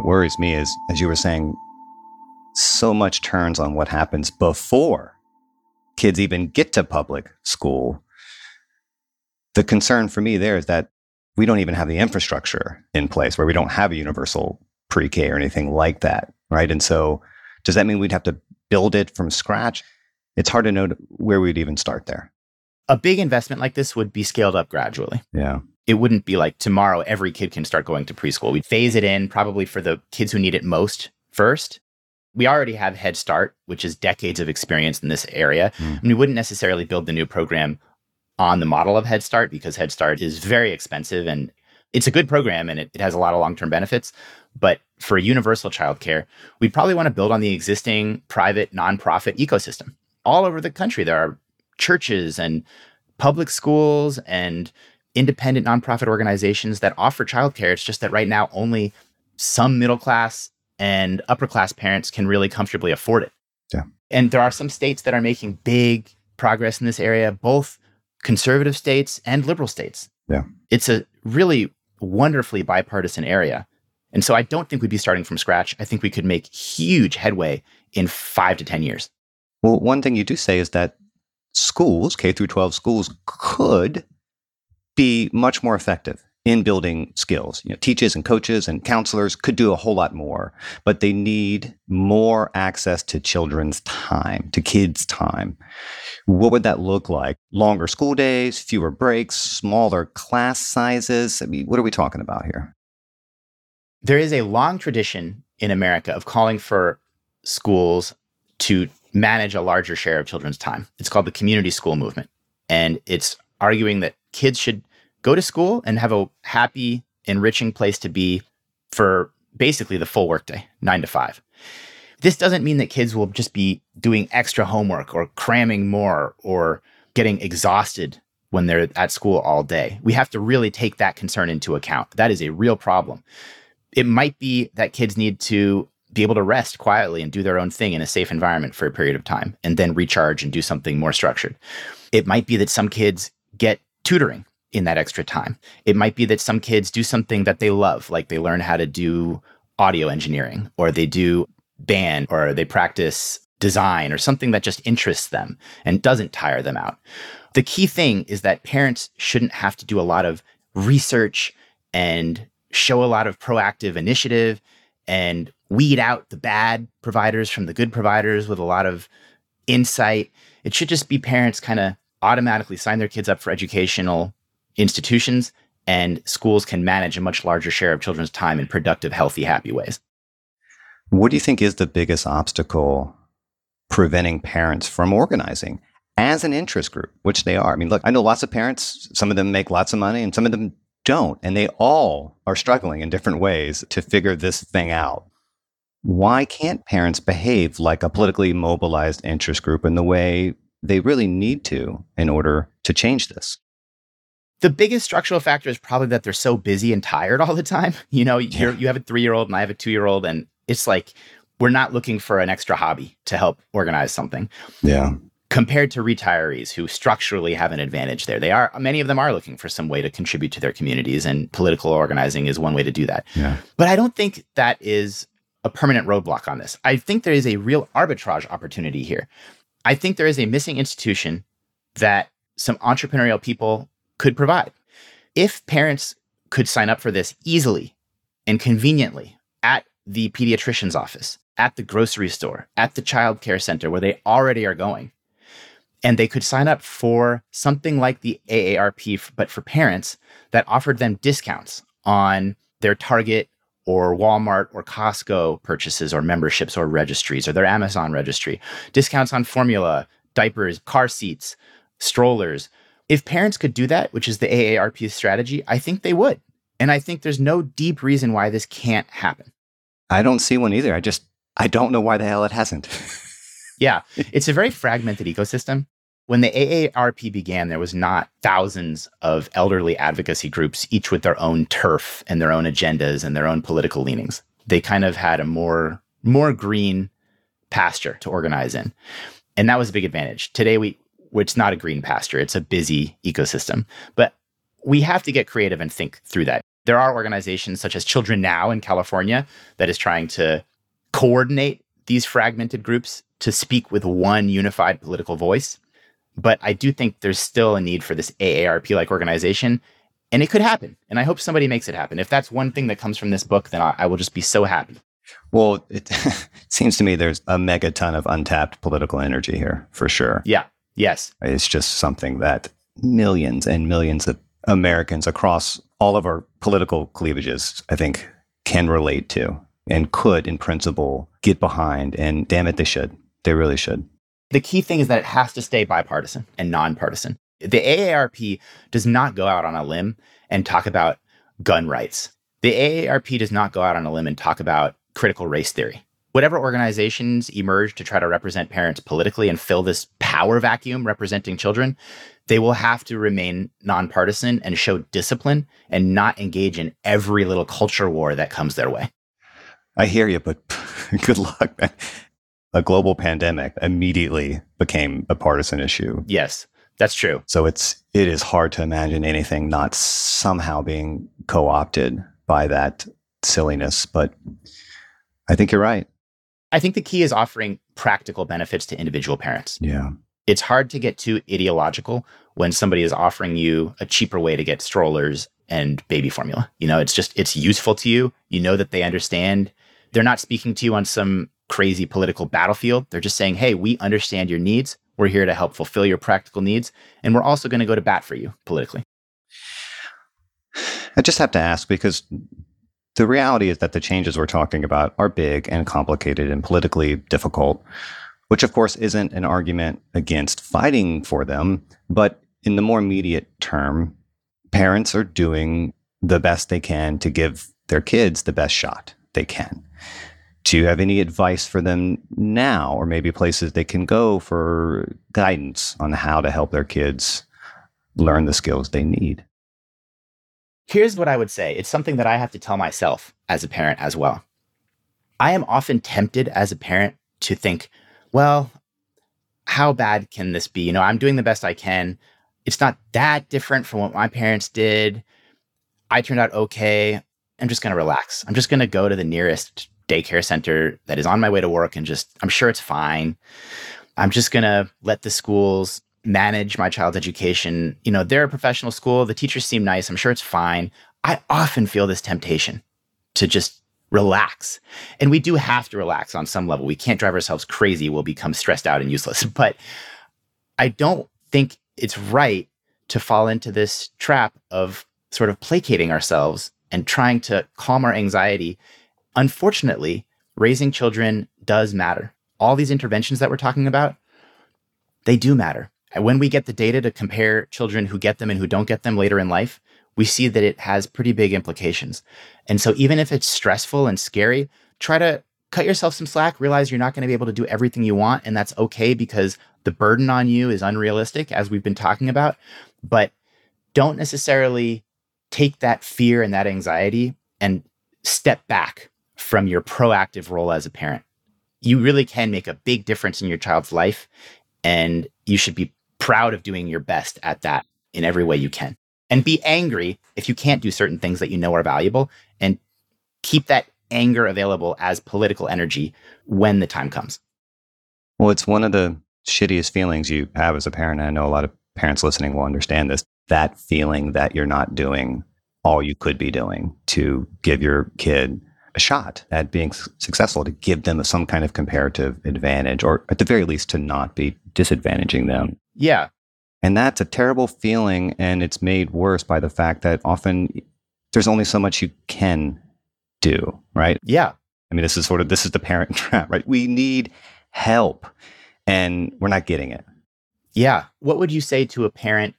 What worries me is, as you were saying, so much turns on what happens before kids even get to public school. The concern for me there is that we don't even have the infrastructure in place where we don't have a universal pre K or anything like that. Right. And so, does that mean we'd have to build it from scratch? It's hard to know where we'd even start there. A big investment like this would be scaled up gradually. Yeah it wouldn't be like tomorrow every kid can start going to preschool. We'd phase it in probably for the kids who need it most first. We already have Head Start, which is decades of experience in this area. Mm. And we wouldn't necessarily build the new program on the model of Head Start because Head Start is very expensive and it's a good program and it, it has a lot of long term benefits. But for universal childcare, we'd probably want to build on the existing private nonprofit ecosystem. All over the country, there are churches and public schools and independent nonprofit organizations that offer childcare. It's just that right now only some middle class and upper class parents can really comfortably afford it. Yeah. And there are some states that are making big progress in this area, both conservative states and liberal states. Yeah. It's a really wonderfully bipartisan area. And so I don't think we'd be starting from scratch. I think we could make huge headway in five to 10 years. Well, one thing you do say is that schools, K through 12 schools, could be much more effective in building skills. You know, teachers and coaches and counselors could do a whole lot more, but they need more access to children's time, to kids' time. What would that look like? Longer school days, fewer breaks, smaller class sizes? I mean, what are we talking about here? There is a long tradition in America of calling for schools to manage a larger share of children's time. It's called the community school movement. And it's arguing that kids should go to school and have a happy, enriching place to be for basically the full workday, nine to five. This doesn't mean that kids will just be doing extra homework or cramming more or getting exhausted when they're at school all day. We have to really take that concern into account. That is a real problem. It might be that kids need to be able to rest quietly and do their own thing in a safe environment for a period of time and then recharge and do something more structured. It might be that some kids get tutoring in that extra time. It might be that some kids do something that they love, like they learn how to do audio engineering or they do band or they practice design or something that just interests them and doesn't tire them out. The key thing is that parents shouldn't have to do a lot of research and show a lot of proactive initiative and weed out the bad providers from the good providers with a lot of insight. It should just be parents kind of automatically sign their kids up for educational institutions and schools can manage a much larger share of children's time in productive, healthy, happy ways. What do you think is the biggest obstacle preventing parents from organizing as an interest group, which they are? I mean, look, I know lots of parents, some of them make lots of money and some of them don't, and they all are struggling in different ways to figure this thing out. Why can't parents behave like a politically mobilized interest group in the way they really need to in order to change this? the biggest structural factor is probably that they're so busy and tired all the time. You know, yeah. you have a three year old and I have a two year old, and it's like we're not looking for an extra hobby to help organize something. Yeah. Compared to retirees who structurally have an advantage there, they are many of them are looking for some way to contribute to their communities, and political organizing is one way to do that. Yeah. But I don't think that is a permanent roadblock on this. I think there is a real arbitrage opportunity here. I think there is a missing institution that some entrepreneurial people could provide. If parents could sign up for this easily and conveniently at the pediatrician's office, at the grocery store, at the child care center where they already are going, and they could sign up for something like the AARP, but for parents that offered them discounts on their Target or Walmart or Costco purchases or memberships or registries or their Amazon registry, discounts on formula, diapers, car seats, strollers, if parents could do that, which is the AARP strategy, I think they would. And I think there's no deep reason why this can't happen. I don't see one either. I just, I don't know why the hell it hasn't. yeah, it's a very fragmented ecosystem. When the AARP began, there was not thousands of elderly advocacy groups, each with their own turf and their own agendas and their own political leanings. They kind of had a more, more green pasture to organize in. And that was a big advantage. Today, we, is not a green pasture. It's a busy ecosystem. But we have to get creative and think through that. There are organizations such as Children Now in California that is trying to coordinate these fragmented groups to speak with one unified political voice. But I do think there's still a need for this AARP like organization. And it could happen. And I hope somebody makes it happen. If that's one thing that comes from this book, then I, I will just be so happy. Well, it seems to me there's a megaton of untapped political energy here for sure. Yeah. Yes. It's just something that millions and millions of Americans across all of our political cleavages, I think, can relate to and could, in principle, get behind. And damn it, they should. They really should. The key thing is that it has to stay bipartisan and nonpartisan. The AARP does not go out on a limb and talk about gun rights. The AARP does not go out on a limb and talk about critical race theory whatever organizations emerge to try to represent parents politically and fill this power vacuum representing children, they will have to remain nonpartisan and show discipline and not engage in every little culture war that comes their way. I hear you, but good luck, man. A global pandemic immediately became a partisan issue. Yes, that's true. So it's it is hard to imagine anything not somehow being co-opted by that silliness, but I think you're right. I think the key is offering practical benefits to individual parents. Yeah. It's hard to get too ideological when somebody is offering you a cheaper way to get strollers and baby formula. You know, it's just it's useful to you. You know that they understand. They're not speaking to you on some crazy political battlefield. They're just saying, "Hey, we understand your needs. We're here to help fulfill your practical needs, and we're also going to go to bat for you politically." I just have to ask because the reality is that the changes we're talking about are big and complicated and politically difficult, which of course isn't an argument against fighting for them. But in the more immediate term, parents are doing the best they can to give their kids the best shot they can. Do you have any advice for them now, or maybe places they can go for guidance on how to help their kids learn the skills they need? Here's what I would say it's something that I have to tell myself as a parent as well. I am often tempted as a parent to think, well, how bad can this be? You know, I'm doing the best I can. It's not that different from what my parents did. I turned out okay. I'm just going to relax. I'm just going to go to the nearest daycare center that is on my way to work and just, I'm sure it's fine. I'm just going to let the schools manage my child's education. You know, they're a professional school. The teachers seem nice. I'm sure it's fine. I often feel this temptation to just relax. And we do have to relax on some level. We can't drive ourselves crazy. We'll become stressed out and useless. But I don't think it's right to fall into this trap of sort of placating ourselves and trying to calm our anxiety. Unfortunately, raising children does matter. All these interventions that we're talking about, they do matter. And when we get the data to compare children who get them and who don't get them later in life, we see that it has pretty big implications. And so, even if it's stressful and scary, try to cut yourself some slack, realize you're not going to be able to do everything you want. And that's okay because the burden on you is unrealistic, as we've been talking about. But don't necessarily take that fear and that anxiety and step back from your proactive role as a parent. You really can make a big difference in your child's life. And you should be proud of doing your best at that in every way you can. And be angry if you can't do certain things that you know are valuable and keep that anger available as political energy when the time comes. Well, it's one of the shittiest feelings you have as a parent. I know a lot of parents listening will understand this that feeling that you're not doing all you could be doing to give your kid a shot at being successful, to give them some kind of comparative advantage, or at the very least, to not be disadvantaging them. Yeah. And that's a terrible feeling. And it's made worse by the fact that often there's only so much you can do, right? Yeah. I mean, this is sort of this is the parent trap, right? We need help and we're not getting it. Yeah. What would you say to a parent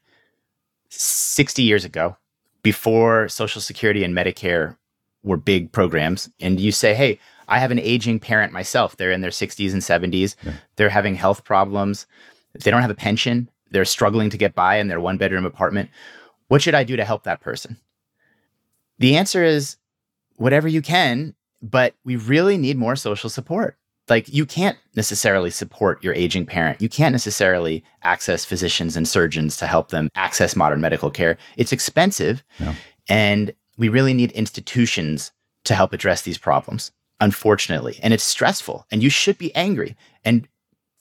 60 years ago before Social Security and Medicare were big programs? And you say, hey, I have an aging parent myself. They're in their 60s and 70s. Yeah. They're having health problems. They don't have a pension. They're struggling to get by in their one bedroom apartment. What should I do to help that person? The answer is whatever you can, but we really need more social support. Like, you can't necessarily support your aging parent. You can't necessarily access physicians and surgeons to help them access modern medical care. It's expensive. Yeah. And we really need institutions to help address these problems, unfortunately. And it's stressful, and you should be angry. And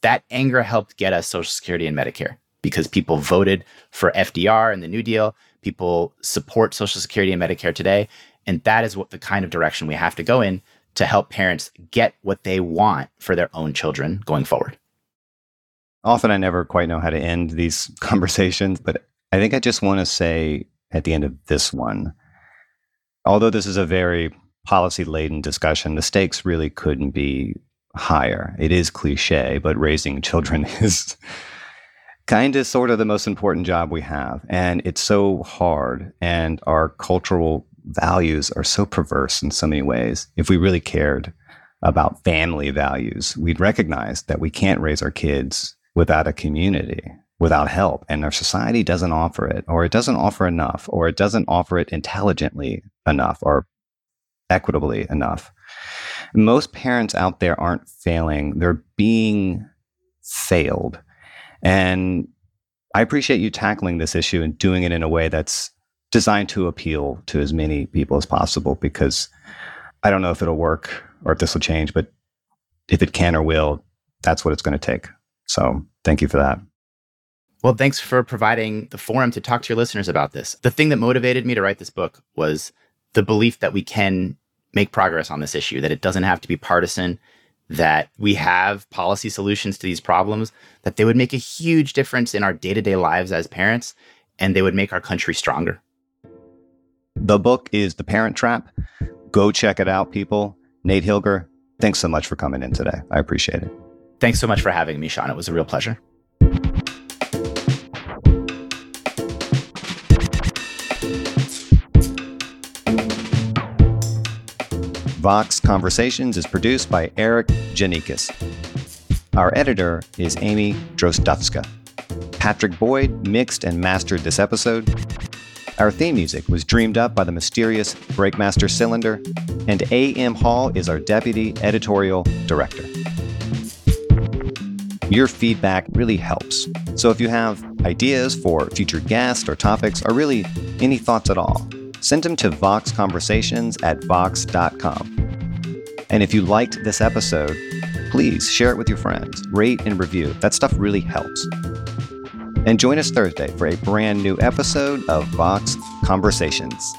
that anger helped get us Social Security and Medicare because people voted for FDR and the New Deal. People support Social Security and Medicare today. And that is what the kind of direction we have to go in to help parents get what they want for their own children going forward. Often I never quite know how to end these conversations, but I think I just want to say at the end of this one, although this is a very policy laden discussion, the stakes really couldn't be higher. It is cliche, but raising children is kind of sort of the most important job we have. And it's so hard. And our cultural values are so perverse in so many ways. If we really cared about family values, we'd recognize that we can't raise our kids without a community, without help. And our society doesn't offer it, or it doesn't offer enough, or it doesn't offer it intelligently enough, or equitably enough. Most parents out there aren't failing, they're being failed. And I appreciate you tackling this issue and doing it in a way that's designed to appeal to as many people as possible because I don't know if it'll work or if this will change, but if it can or will, that's what it's going to take. So thank you for that. Well, thanks for providing the forum to talk to your listeners about this. The thing that motivated me to write this book was the belief that we can make progress on this issue, that it doesn't have to be partisan, that we have policy solutions to these problems, that they would make a huge difference in our day to day lives as parents, and they would make our country stronger. The book is The Parent Trap. Go check it out, people. Nate Hilger, thanks so much for coming in today. I appreciate it. Thanks so much for having me, Sean. It was a real pleasure. Vox Conversations is produced by Erikk Geannikis. Our editor is Amy Drozdowska. Patrick Boyd mixed and mastered this episode. Our theme music was dreamed up by the mysterious Breakmaster Cylinder, and A.M. Hall is our deputy editorial director. Your feedback really helps. So if you have ideas for future guests or topics, or really any thoughts at all, send them to voxconversations at vox.com. And if you liked this episode, please share it with your friends, rate and review. That stuff really helps. And join us Thursday for a brand new episode of Vox Conversations.